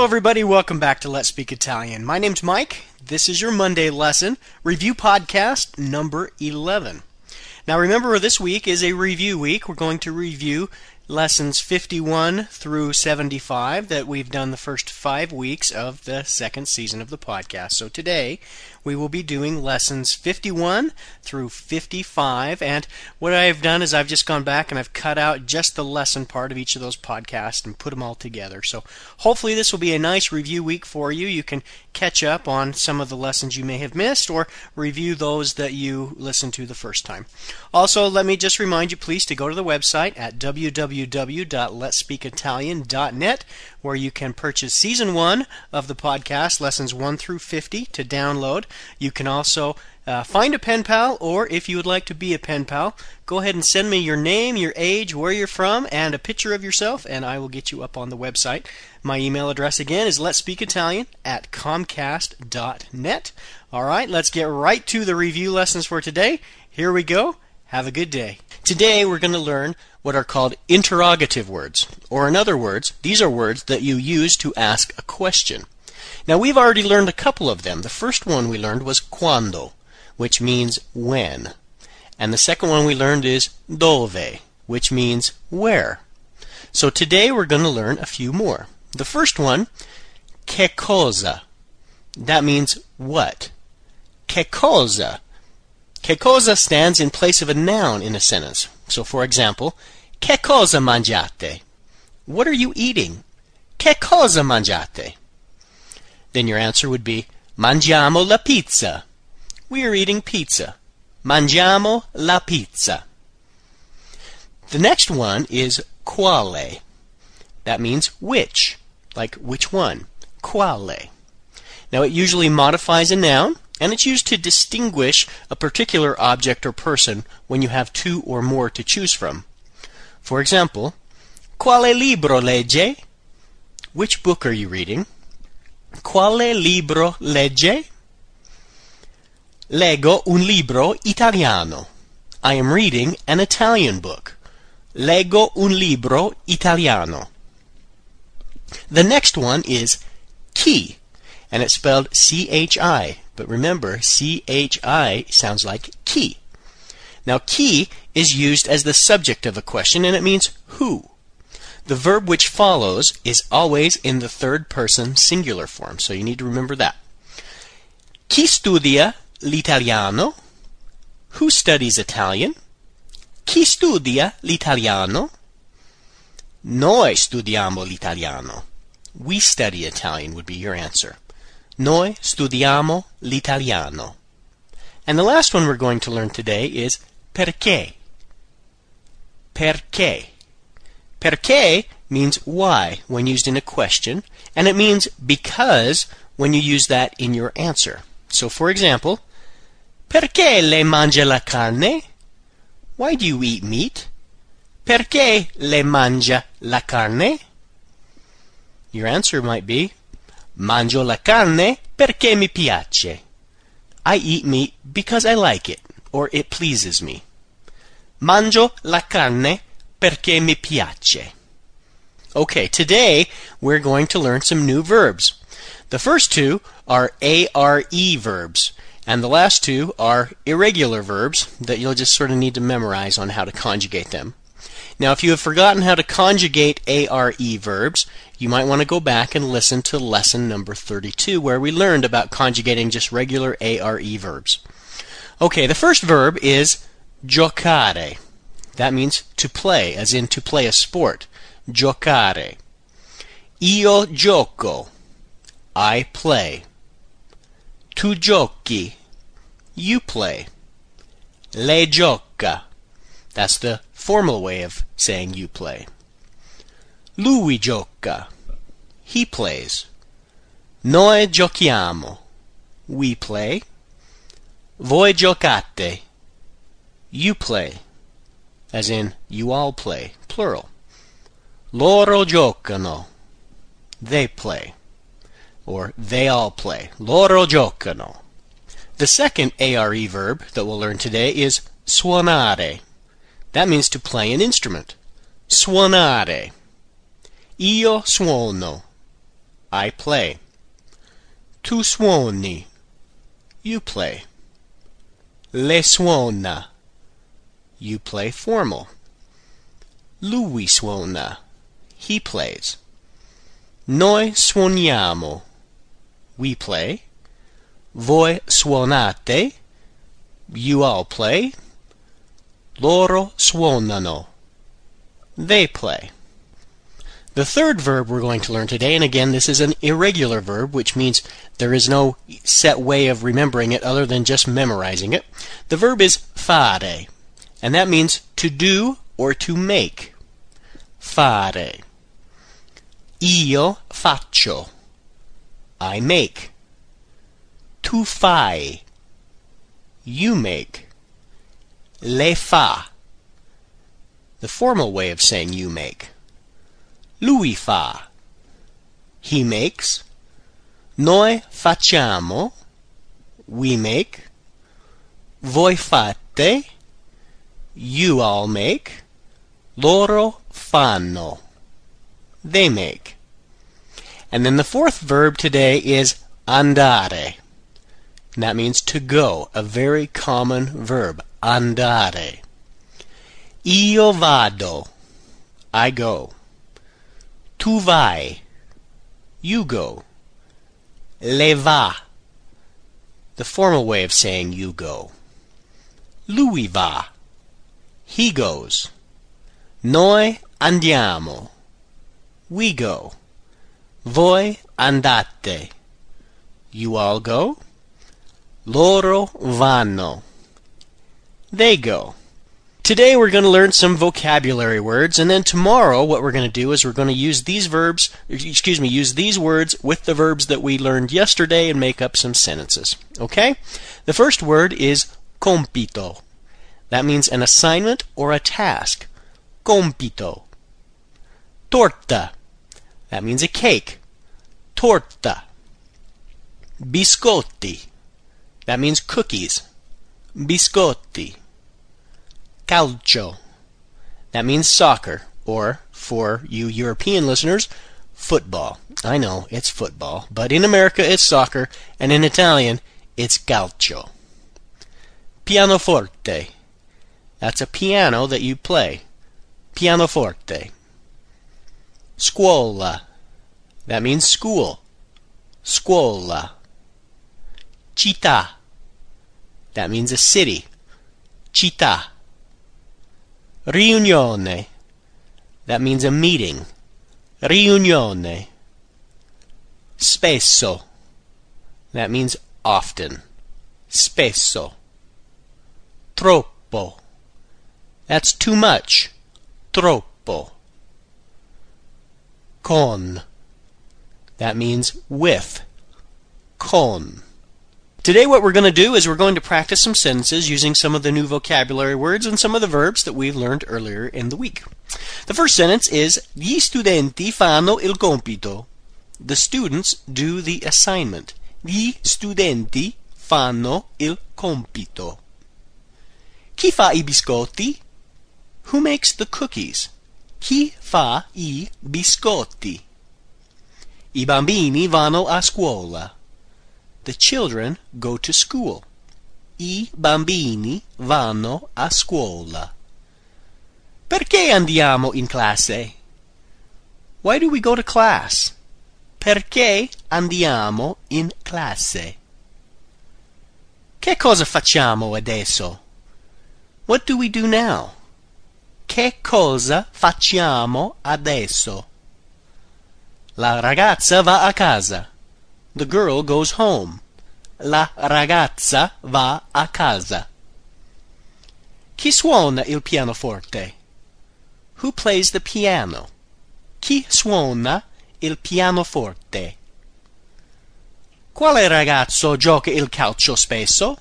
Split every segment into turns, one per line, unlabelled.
Hello, everybody. Welcome back to Let's Speak Italian. My name's Mike. This is your Monday lesson review podcast number 11. Now, remember, this week is a review week. We're going to review lessons 51 through 75 that we've done the first five weeks of the second season of the podcast. So today we will be doing lessons 51 through 55. And what I've done is I've just gone back and I've cut out just the lesson part of each of those podcasts and put them all together. So hopefully this will be a nice review week for you. You can catch up on some of the lessons you may have missed or review those that you listened to the first time. Also, let me just remind you please to go to the website at www.letspeakitalian.net where you can purchase season 1 of the podcast lessons 1 through 50 to download. You can also uh, find a pen pal, or if you would like to be a pen pal, go ahead and send me your name, your age, where you're from, and a picture of yourself, and I will get you up on the website. My email address again is letspeakitalian at comcast.net. All right, let's get right to the review lessons for today. Here we go. Have a good day. Today we're going to learn what are called interrogative words, or in other words, these are words that you use to ask a question. Now we've already learned a couple of them. The first one we learned was quando, which means when. And the second one we learned is dove, which means where. So today we're going to learn a few more. The first one, che cosa. That means what. Che cosa. Che cosa stands in place of a noun in a sentence. So for example, che cosa mangiate? What are you eating? Che cosa mangiate? then your answer would be Mangiamo la pizza. We are eating pizza. Mangiamo la pizza. The next one is quale. That means which, like which one. Quale. Now it usually modifies a noun, and it's used to distinguish a particular object or person when you have two or more to choose from. For example, Quale libro legge? Which book are you reading? Quale libro legge? Leggo un libro italiano. I am reading an Italian book. Leggo un libro italiano. The next one is chi, and it's spelled C-H-I. But remember, C-H-I sounds like chi. Now, chi is used as the subject of a question, and it means who. The verb which follows is always in the third person singular form, so you need to remember that. Chi studia l'italiano? Who studies Italian? Chi studia l'italiano? Noi studiamo l'italiano. We study Italian would be your answer. Noi studiamo l'italiano. And the last one we're going to learn today is perché. Perché. Perché means why when used in a question, and it means because when you use that in your answer. So, for example, Perché lei mangia la carne? Why do you eat meat? Perché lei mangia la carne? Your answer might be Mangio la carne perché mi piace. I eat meat because I like it, or it pleases me. Mangio la carne perché mi piace. Okay, today we're going to learn some new verbs. The first two are ARE verbs, and the last two are irregular verbs that you'll just sort of need to memorize on how to conjugate them. Now, if you have forgotten how to conjugate ARE verbs, you might want to go back and listen to lesson number 32 where we learned about conjugating just regular ARE verbs. Okay, the first verb is giocare. That means to play, as in to play a sport. Giocare. Io gioco. I play. Tu giochi. You play. Lei gioca. That's the formal way of saying you play. Lui gioca. He plays. Noi giochiamo. We play. Voi giocate. You play as in you all play, plural. Loro giocano. They play. Or they all play. Loro giocano. The second ARE verb that we'll learn today is suonare. That means to play an instrument. Suonare. Io suono. I play. Tu suoni. You play. Le suona. You play formal. Lui suona. He plays. Noi suoniamo. We play. Voi suonate. You all play. Loro suonano. They play. The third verb we're going to learn today, and again, this is an irregular verb, which means there is no set way of remembering it other than just memorizing it. The verb is fare, and that means to do or to make. Fare. Io faccio. I make. Tu fai. You make. Le fa. The formal way of saying you make. Lui fa. He makes. Noi facciamo. We make. Voi fate. You all make. Loro fanno. They make. And then the fourth verb today is andare. And that means to go, a very common verb. Andare. Io vado. I go. Tu vai. You go. Le va. The formal way of saying you go. Lui va. He goes. Noi andiamo. We go. Voi andate. You all go. Loro vanno. They go. Today we're going to learn some vocabulary words, and then tomorrow what we're going to do is we're going to use these verbs, excuse me, use these words with the verbs that we learned yesterday and make up some sentences. Okay? The first word is compito. That means an assignment or a task. Compito. Torta. That means a cake. Torta. Biscotti. That means cookies. Biscotti calcio. That means soccer, or for you European listeners, football. I know it's football, but in America it's soccer, and in Italian it's calcio. Pianoforte. That's a piano that you play. Pianoforte. Scuola. That means school. Scuola. Città. That means a city. Città. Riunione. That means a meeting. Riunione. Spesso. That means often. Spesso. Troppo. That's too much. Troppo. Con. That means with. Con. Today what we're going to do is we're going to practice some sentences using some of the new vocabulary words and some of the verbs that we've learned earlier in the week. The first sentence is Gli studenti fanno il compito. The students do the assignment. Gli studenti fanno il compito. Chi fa i biscotti? Who makes the cookies? Chi fa i biscotti? I bambini vanno a scuola. The children go to school. I bambini vanno a scuola. Perché andiamo in classe? Why do we go to class? Perché andiamo in classe? Che cosa facciamo adesso? What do we do now? Che cosa facciamo adesso? La ragazza va a casa. The girl goes home. La ragazza va a casa. Chi suona il pianoforte? Who plays the piano? Chi suona il pianoforte? Quale ragazzo gioca il calcio spesso?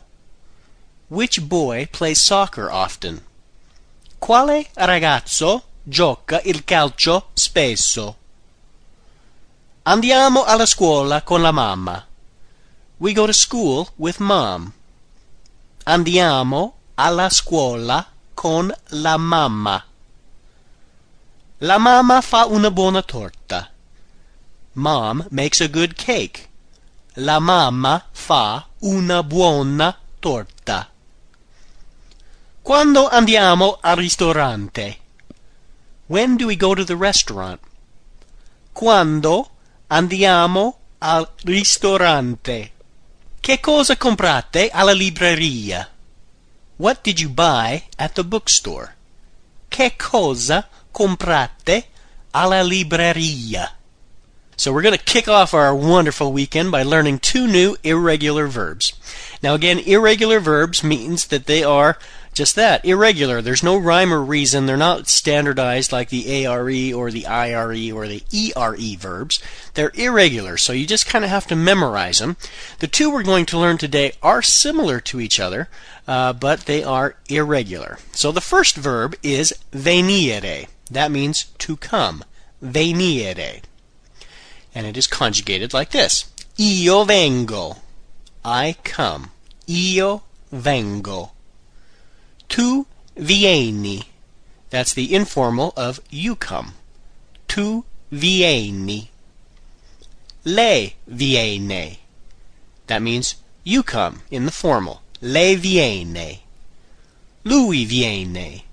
Which boy plays soccer often? Quale ragazzo gioca il calcio spesso? Andiamo alla scuola con la mamma. We go to school with mom. Andiamo alla scuola con la mamma. La mamma fa una buona torta. Mom makes a good cake. La mamma fa una buona torta. Quando andiamo al ristorante? When do we go to the restaurant? Quando andiamo al ristorante? Che cosa comprate alla libreria? What did you buy at the bookstore? Che cosa comprate alla libreria? So we're going to kick off our wonderful weekend by learning two new irregular verbs. Now again, irregular verbs means that they are just that, irregular. There's no rhyme or reason. They're not standardized like the ARE or the IRE or the ERE verbs. They're irregular, so you just kind of have to memorize them. The two we're going to learn today are similar to each other, uh, but they are irregular. So the first verb is venire. That means to come. Venire. And it is conjugated like this. Io vengo. I come. Io vengo. Tu vieni. That's the informal of you come. Tu vieni. Lei viene. That means you come in the formal. Lei viene. Lui viene.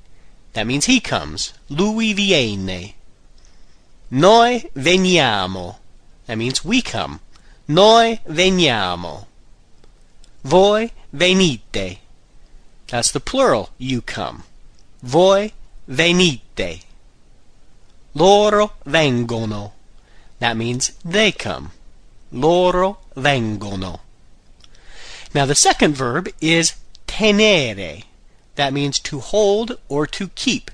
That means he comes. Lui viene. Noi veniamo. That means we come. Noi veniamo. Voi venite. That's the plural, you come. Voi venite. Loro vengono. That means they come. Loro vengono. Now the second verb is tenere. That means to hold or to keep.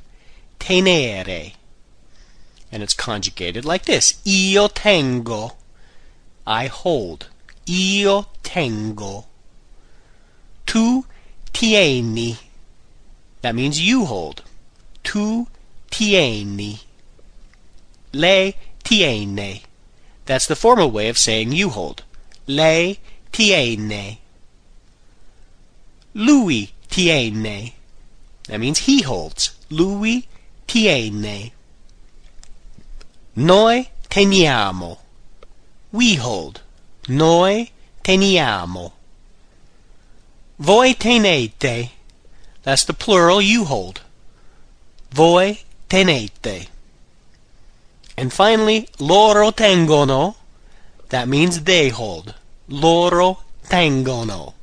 Tenere. And it's conjugated like this. Io tengo. I hold. Io tengo. Tu tieni. That means you hold. Tu tieni. Lei tiene. That's the formal way of saying you hold. Lei tiene. Lui tiene. That means he holds. Lui tiene. Noi teniamo. We hold. Noi teniamo. Voi tenete. That's the plural you hold. Voi tenete. And finally, loro tengono. That means they hold. Loro tengono.